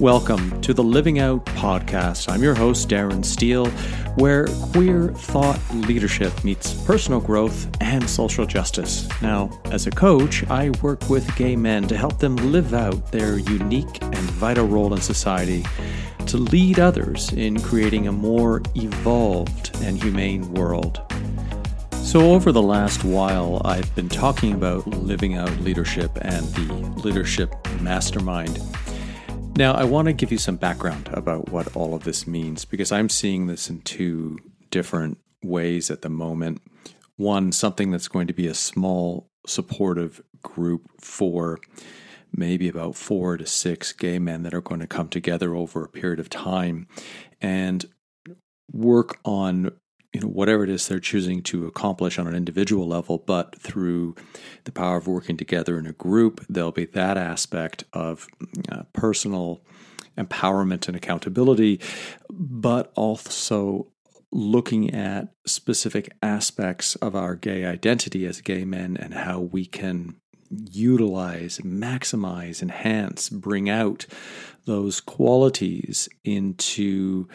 Welcome to the Living Out podcast. I'm your host, Darren Steele, where queer thought leadership meets personal growth and social justice. Now, as a coach, I work with gay men to help them live out their unique and vital role in society to lead others in creating a more evolved and humane world. So, over the last while, I've been talking about living out leadership and the leadership mastermind. Now, I want to give you some background about what all of this means because I'm seeing this in two different ways at the moment. One, something that's going to be a small supportive group for maybe about four to six gay men that are going to come together over a period of time and work on you know whatever it is they're choosing to accomplish on an individual level but through the power of working together in a group there'll be that aspect of uh, personal empowerment and accountability but also looking at specific aspects of our gay identity as gay men and how we can utilize maximize enhance bring out those qualities into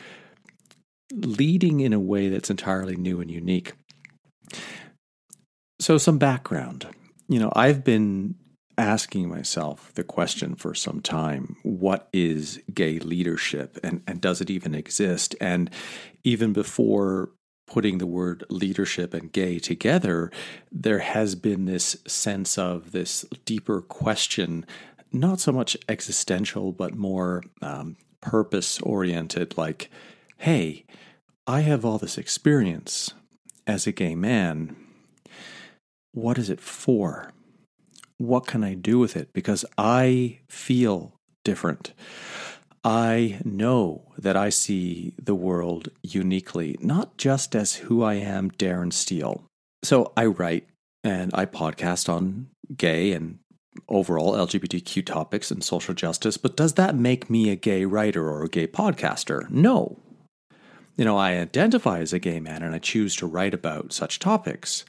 leading in a way that's entirely new and unique. So, some background. You know, I've been asking myself the question for some time what is gay leadership and, and does it even exist? And even before putting the word leadership and gay together, there has been this sense of this deeper question, not so much existential, but more um, purpose oriented, like, hey, I have all this experience as a gay man. What is it for? What can I do with it? Because I feel different. I know that I see the world uniquely, not just as who I am, Darren Steele. So I write and I podcast on gay and overall LGBTQ topics and social justice, but does that make me a gay writer or a gay podcaster? No, you know, I identify as a gay man and I choose to write about such topics.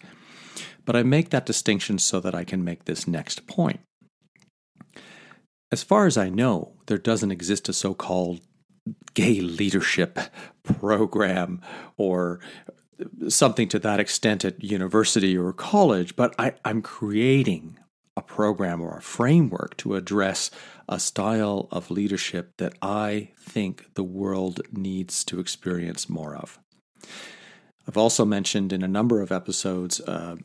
But I make that distinction so that I can make this next point. As far as I know, there doesn't exist a so called gay leadership program or something to that extent at university or college, but I, am creating program or a framework to address a style of leadership that I think the world needs to experience more of. I've also mentioned in a number of episodes uh,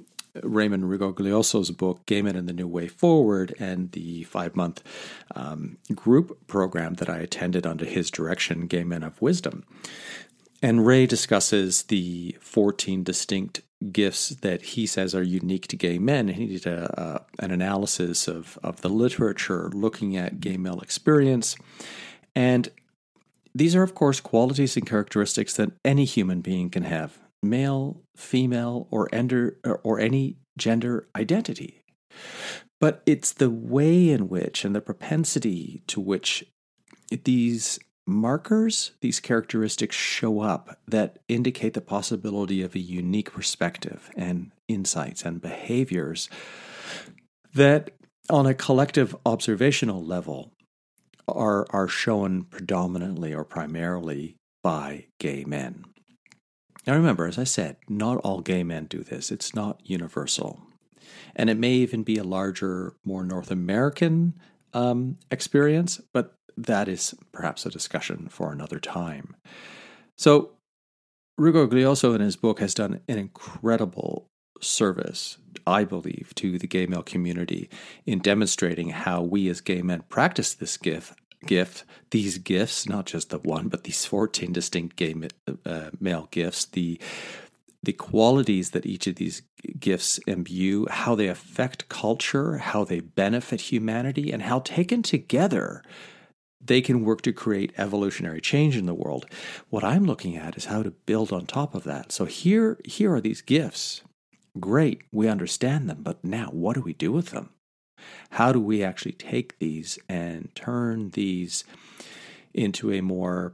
Raymond Rigoglioso's book, Gay Men and the New Way Forward, and the five month um, group program that I attended under his direction, Gay Men of Wisdom. And Ray discusses the 14 distinct gifts that he says are unique to gay men. He did a, an analysis of, of the literature looking at gay male experience. And these are, of course, qualities and characteristics that any human being can have male, female, or, ender, or any gender identity. But it's the way in which and the propensity to which these markers, these characteristics show up that indicate the possibility of a unique perspective and insights and behaviors that, on a collective observational level, are, are shown predominantly or primarily by gay men. Now, remember, as I said, not all gay men do this, it's not universal. And it may even be a larger, more North American um, experience, but that is perhaps a discussion for another time. So, Rigoglioso in his book has done an incredible service, I believe, to the gay male community in demonstrating how we as gay men practice this gift, gift these gifts, not just the one, but these 14 distinct gay uh, male gifts, the the qualities that each of these gifts imbue, how they affect culture, how they benefit humanity, and how taken together they can work to create evolutionary change in the world. What I'm looking at is how to build on top of that. So here, here are these gifts. Great, we understand them, but now what do we do with them? How do we actually take these and turn these into a more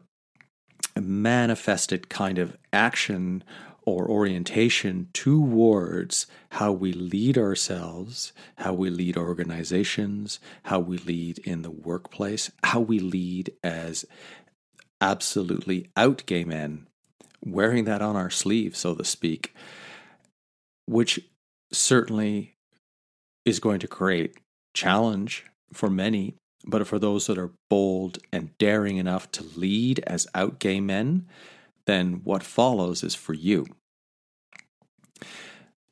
manifested kind of action or orientation towards how we lead ourselves, how we lead organizations, how we lead in the workplace, how we lead as absolutely out gay men, wearing that on our sleeve, so to speak, which certainly is going to create challenge for many. But for those that are bold and daring enough to lead as out gay men, then what follows is for you.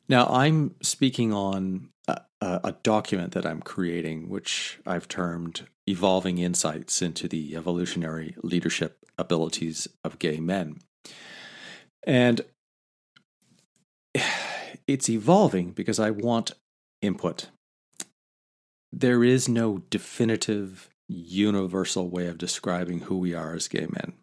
Now, I'm speaking on a, a, document that I'm creating, which I've termed Evolving Insights into the Evolutionary Leadership Abilities of Gay Men. And it's evolving because I want input. There is no definitive, universal way of describing who we are as gay men.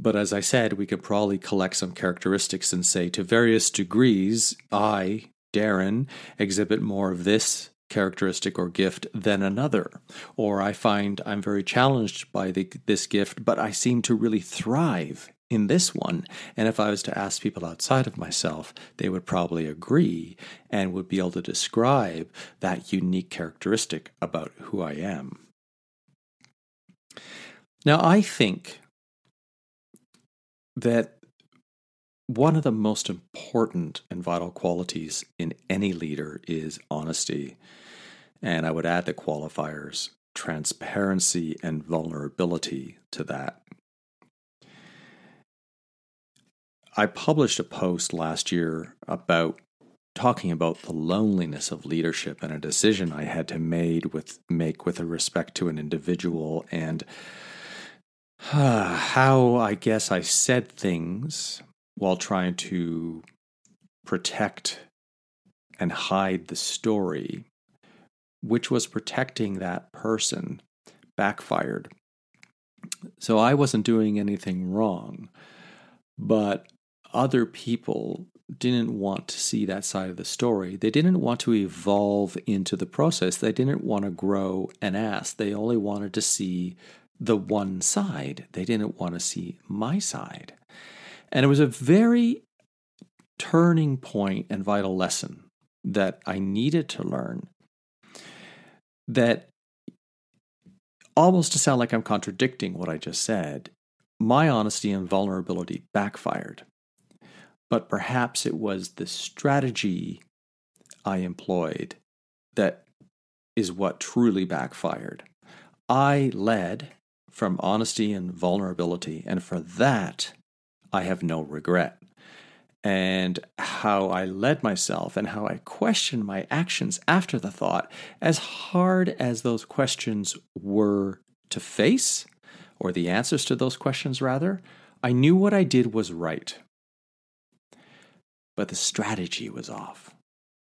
But as I said, we could probably collect some characteristics and say to various degrees, I, Darren, exhibit more of this characteristic or gift than another. Or I find I'm very challenged by the, this gift, but I seem to really thrive in this one. And if I was to ask people outside of myself, they would probably agree and would be able to describe that unique characteristic about who I am. Now, I think that one of the most important and vital qualities in any leader is honesty. And I would add the qualifiers transparency and vulnerability to that. I published a post last year about talking about the loneliness of leadership and a decision I had to made with make with respect to an individual and how I guess I said things while trying to protect and hide the story, which was protecting that person, backfired. So I wasn't doing anything wrong, but other people didn't want to see that side of the story. They didn't want to evolve into the process. They didn't want to grow and ask. They only wanted to see the one side. They didn't want to see my side. And it was a very turning point and vital lesson that I needed to learn that almost to sound like I'm contradicting what I just said, my honesty and vulnerability backfired. But perhaps it was the strategy I employed that is what truly backfired. I led from honesty and vulnerability. And for that, I have no regret. And how I led myself and how I questioned my actions after the thought, as hard as those questions were to face, or the answers to those questions rather, I knew what I did was right. But the strategy was off.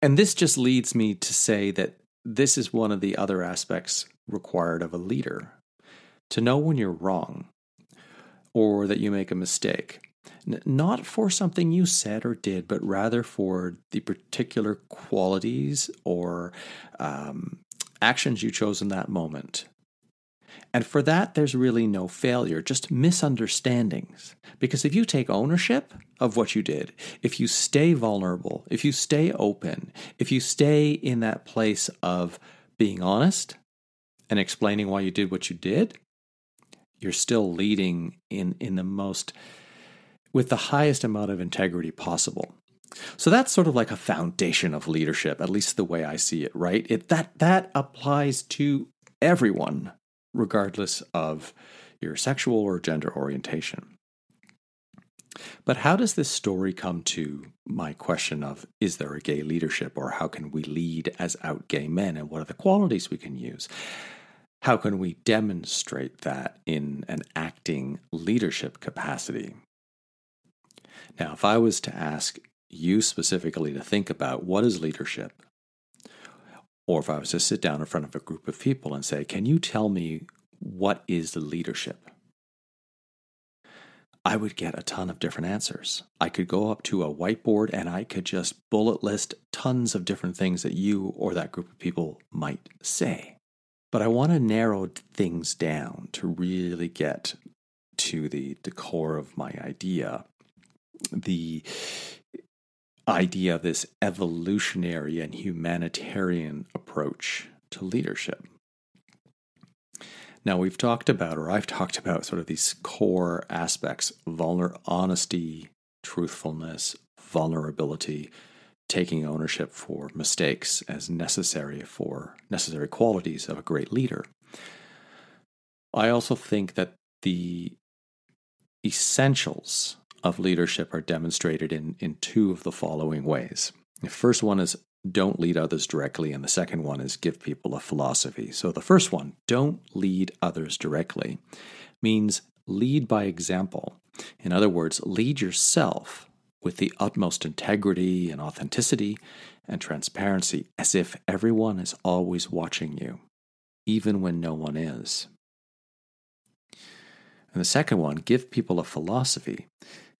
And this just leads me to say that this is one of the other aspects required of a leader to know when you're wrong or that you make a mistake. Not for something you said or did, but rather for the particular qualities or um, actions you chose in that moment. And for that, there's really no failure, just misunderstandings. Because if you take ownership of what you did, if you stay vulnerable, if you stay open, if you stay in that place of being honest and explaining why you did what you did, you're still leading in in the most with the highest amount of integrity possible. So that's sort of like a foundation of leadership, at least the way I see it, right? It that that applies to everyone regardless of your sexual or gender orientation. But how does this story come to my question of is there a gay leadership or how can we lead as out gay men and what are the qualities we can use? How can we demonstrate that in an acting leadership capacity? Now, if I was to ask you specifically to think about what is leadership, or if I was to sit down in front of a group of people and say, Can you tell me what is leadership? I would get a ton of different answers. I could go up to a whiteboard and I could just bullet list tons of different things that you or that group of people might say. But I want to narrow things down to really get to the, the core of my idea. the idea of this evolutionary and humanitarian approach to leadership. Now, we've talked about, or I've talked about, sort of these core aspects vulner- honesty, truthfulness, vulnerability, taking ownership for mistakes as necessary for necessary qualities of a great leader. I also think that the essentials of leadership are demonstrated in, in two of the following ways. The first one is don't lead others directly, and the second one is give people a philosophy. So the first one, don't lead others directly, means lead by example. In other words, lead yourself with the utmost integrity and authenticity and transparency as if everyone is always watching you, even when no one is. And the second one, give people a philosophy.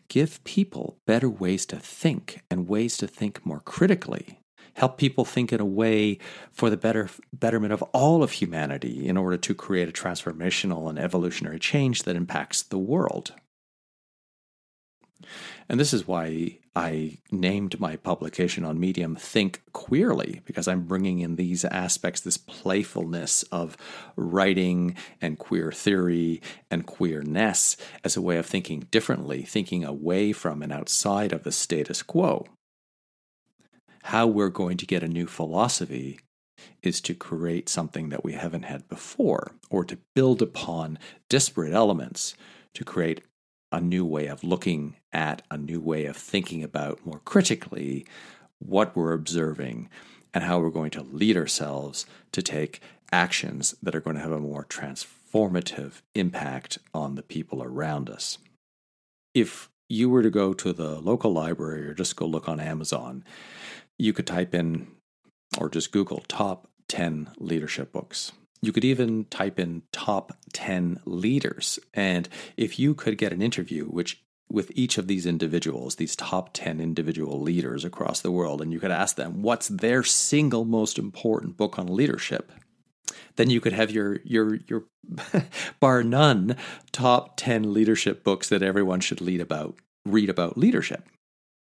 Give people better ways to think and ways to think more critically. Help people think in a way for the better betterment of all of humanity in order to create a transformational and evolutionary change that impacts the world. And this is why I named my publication on Medium Think Queerly, because I'm bringing in these aspects, this playfulness of writing and queer theory and queerness as a way of thinking differently, thinking away from and outside of the status quo. How we're going to get a new philosophy is to create something that we haven't had before, or to build upon disparate elements to create a new way of looking at, a new way of thinking about more critically what we're observing and how we're going to lead ourselves to take actions that are going to have a more transformative impact on the people around us. If you were to go to the local library or just go look on Amazon, you could type in or just Google top 10 leadership books. You could even type in top 10 leaders. And if you could get an interview, which with each of these individuals, these top 10 individual leaders across the world, and you could ask them what's their single most important book on leadership, then you could have your your your bar none top 10 leadership books that everyone should lead about read about leadership.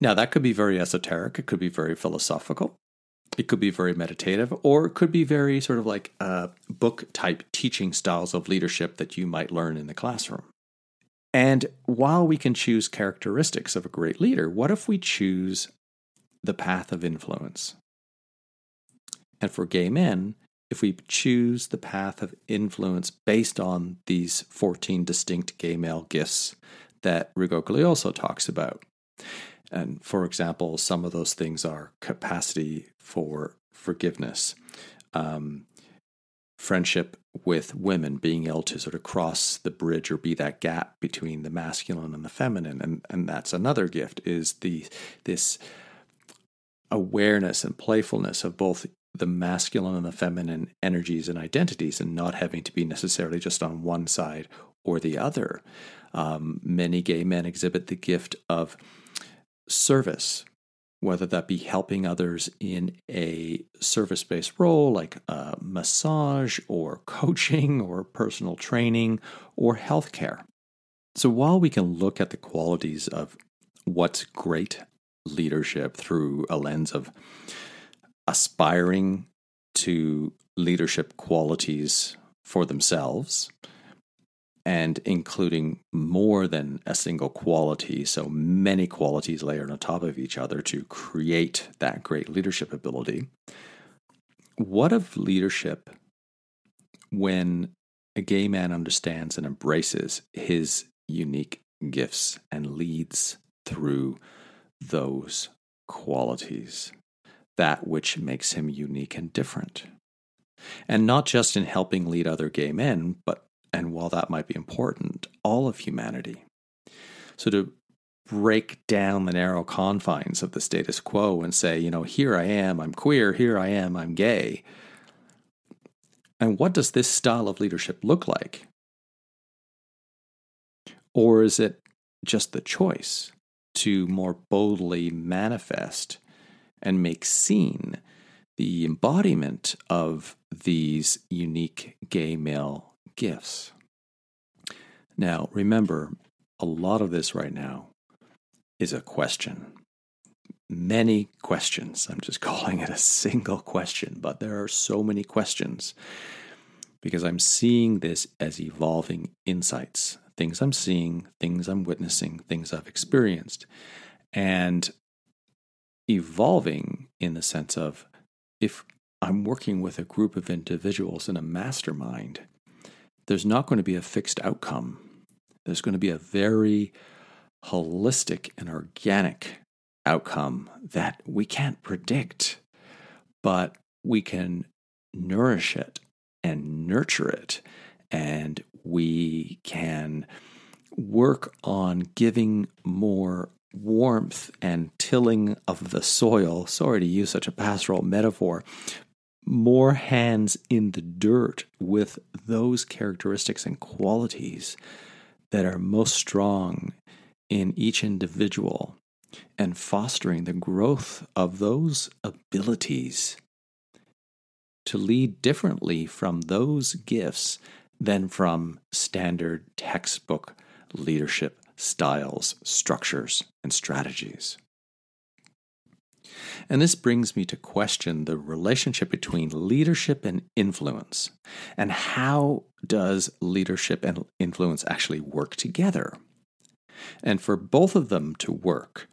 Now that could be very esoteric, it could be very philosophical, it could be very meditative, or it could be very sort of like uh, book type teaching styles of leadership that you might learn in the classroom. And while we can choose characteristics of a great leader, what if we choose the path of influence? And for gay men, if we choose the path of influence based on these 14 distinct gay male gifts that Rigoglioso talks about. And for example, some of those things are capacity for forgiveness, um, friendship with women, being able to sort of cross the bridge or be that gap between the masculine and the feminine, and and that's another gift is the this awareness and playfulness of both the masculine and the feminine energies and identities, and not having to be necessarily just on one side or the other. Um, many gay men exhibit the gift of service, whether that be helping others in a service based role like a massage or coaching or personal training or healthcare. So while we can look at the qualities of what's great leadership through a lens of aspiring to leadership qualities for themselves and including more than a single quality, so many qualities layered on top of each other to create that great leadership ability. What of leadership when a gay man understands and embraces his unique gifts and leads through those qualities, that which makes him unique and different? And not just in helping lead other gay men, but and while that might be important, all of humanity. So to break down the narrow confines of the status quo and say, you know, here I am, I'm queer, here I am, I'm gay. And what does this style of leadership look like? Or is it just the choice to more boldly manifest and make seen the embodiment of these unique gay male gifts. Now, remember, a lot of this right now is a question. Many questions. I'm just calling it a single question, but there are so many questions because I'm seeing this as evolving insights things I'm seeing, things I'm witnessing, things I've experienced. And evolving in the sense of if I'm working with a group of individuals in a mastermind, there's not going to be a fixed outcome. There's going to be a very holistic and organic outcome that we can't predict, but we can nourish it and nurture it. And we can work on giving more warmth and tilling of the soil. Sorry to use such a pastoral metaphor. More hands in the dirt with those characteristics and qualities that are most strong in each individual and fostering the growth of those abilities to lead differently from those gifts than from standard textbook leadership styles, structures, and strategies. And this brings me to question the relationship between leadership and influence. And how does leadership and influence actually work together? And for both of them to work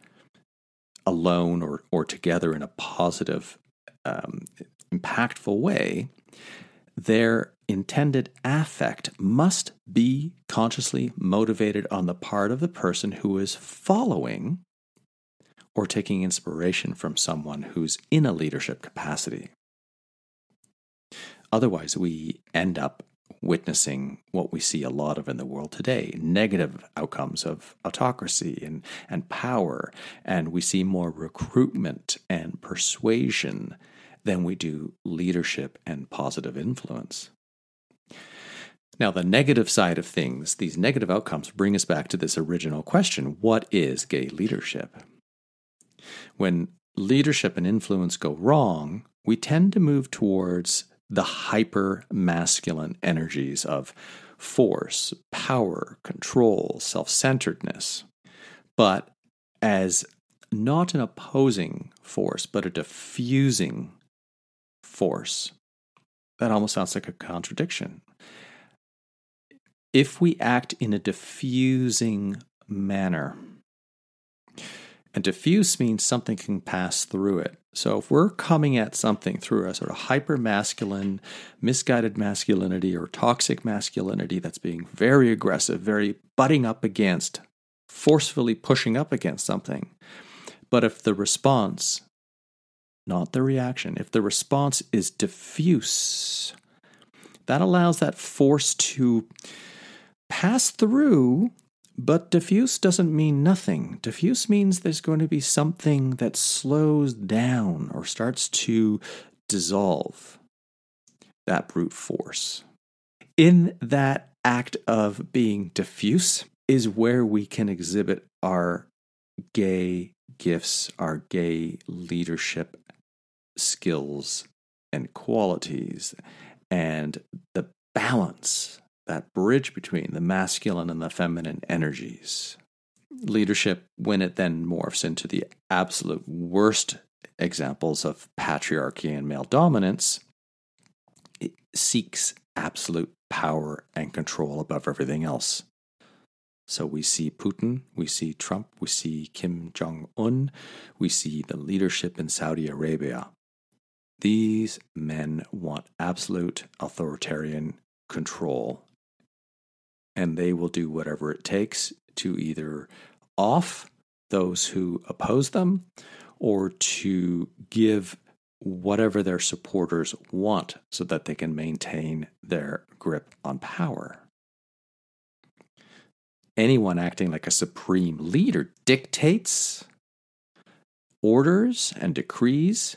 alone or, or together in a positive, um, impactful way, their intended affect must be consciously motivated on the part of the person who is following or taking inspiration from someone who's in a leadership capacity. Otherwise, we end up witnessing what we see a lot of in the world today negative outcomes of autocracy and, and power. And we see more recruitment and persuasion than we do leadership and positive influence. Now, the negative side of things, these negative outcomes, bring us back to this original question what is gay leadership? When leadership and influence go wrong, we tend to move towards the hyper masculine energies of force, power, control, self centeredness. But as not an opposing force, but a diffusing force. That almost sounds like a contradiction. If we act in a diffusing manner, and diffuse means something can pass through it. So if we're coming at something through a sort of hyper masculine, misguided masculinity or toxic masculinity that's being very aggressive, very butting up against, forcefully pushing up against something. But if the response not the reaction. If the response is diffuse, that allows that force to pass through, but diffuse doesn't mean nothing. Diffuse means there's going to be something that slows down or starts to dissolve that brute force. In that act of being diffuse is where we can exhibit our gay gifts, our gay leadership skills and qualities and the balance, that bridge between the masculine and the feminine energies. Leadership, when it then morphs into the absolute worst examples of patriarchy and male dominance, it seeks absolute power and control above everything else. So we see Putin, we see Trump, we see Kim Jong un, we see the leadership in Saudi Arabia. These men want absolute authoritarian control, and they will do whatever it takes to either off those who oppose them or to give whatever their supporters want so that they can maintain their grip on power. Anyone acting like a supreme leader dictates, orders, and decrees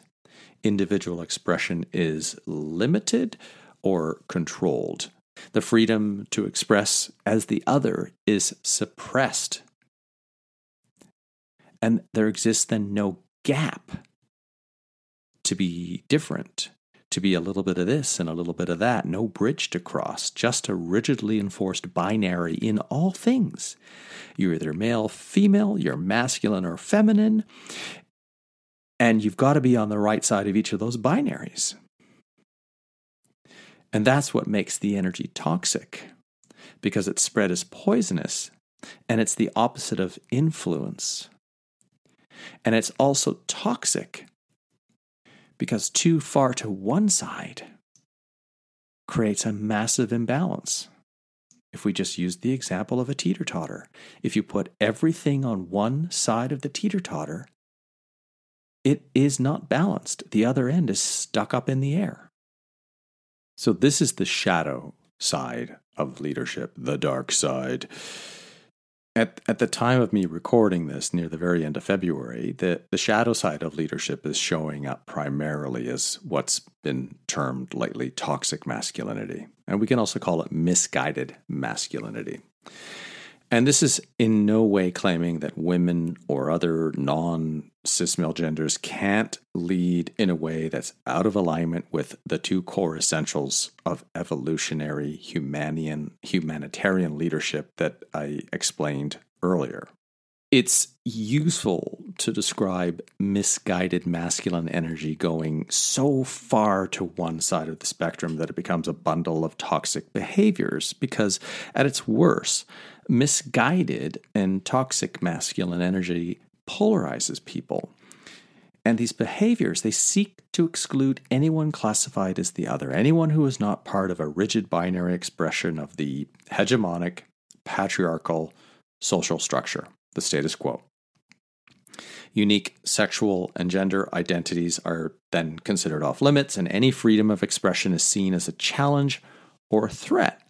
individual expression is limited or controlled. The freedom to express as the other is suppressed. And there exists then no gap to be different, to be a little bit of this and a little bit of that, no bridge to cross, just a rigidly enforced binary in all things. You're either male, female, you're masculine or feminine, and you've got to be on the right side of each of those binaries. And that's what makes the energy toxic because it's spread is poisonous and it's the opposite of influence. And it's also toxic because too far to one side creates a massive imbalance. If we just use the example of a teeter totter, if you put everything on one side of the teeter totter, it is not balanced. The other end is stuck up in the air. So, this is the shadow side of leadership, the dark side at, at the time of me recording this, near the very end of February, the, the shadow side of leadership is showing up primarily as what's been termed lately toxic masculinity. And we can also call it misguided masculinity. And this is in no way claiming that women or other non cis male genders can't lead in a way that's out of alignment with the two core essentials of evolutionary humanian, humanitarian leadership that I explained earlier. It's useful to describe misguided masculine energy going so far to one side of the spectrum that it becomes a bundle of toxic behaviors because, at its worst, misguided and toxic masculine energy polarizes people. And these behaviors, they seek to exclude anyone classified as the other, anyone who is not part of a rigid binary expression of the hegemonic, patriarchal social structure, the status quo. Unique sexual and gender identities are then considered off limits, and any freedom of expression is seen as a challenge or a threat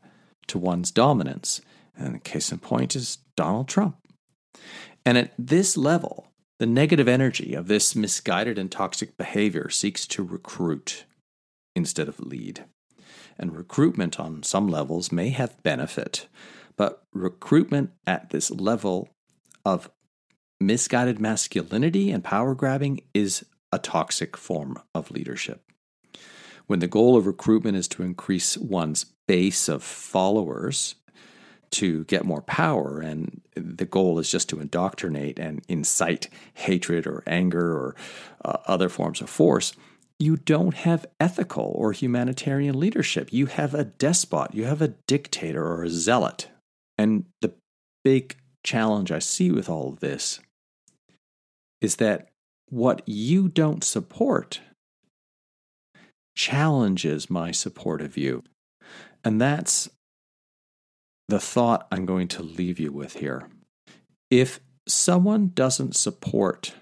to one's dominance. And the case in point is Donald Trump. And at this level, the negative energy of this misguided and toxic behavior seeks to recruit instead of lead. And recruitment on some levels may have benefit, but recruitment at this level of misguided masculinity and power grabbing is a toxic form of leadership. When the goal of recruitment is to increase one's base of followers to get more power, and the goal is just to indoctrinate and incite hatred or anger or uh, other forms of force, you don't have ethical or humanitarian leadership. You have a despot, you have a dictator or a zealot. And the big challenge I see with all of this is that what you don't support challenges my support of you. And that's the thought I'm going to leave you with here. If someone doesn't support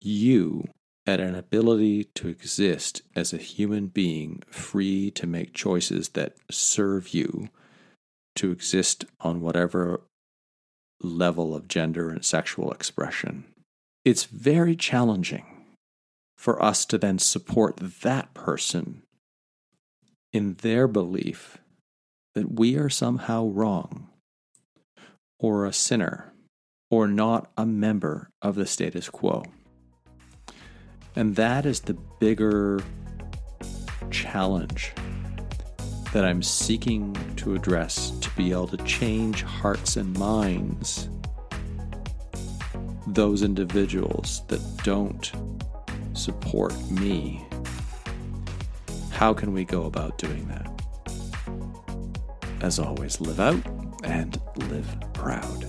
you at an ability to exist as a human being free to make choices that serve you, to exist on whatever level of gender and sexual expression, it's very challenging for us to then support that person in their belief that we are somehow wrong, or a sinner, or not a member of the status quo. And that is the bigger challenge that I'm seeking to address to be able to change hearts and minds. Those individuals that don't support me. How can we go about doing that? As always, live out and live proud.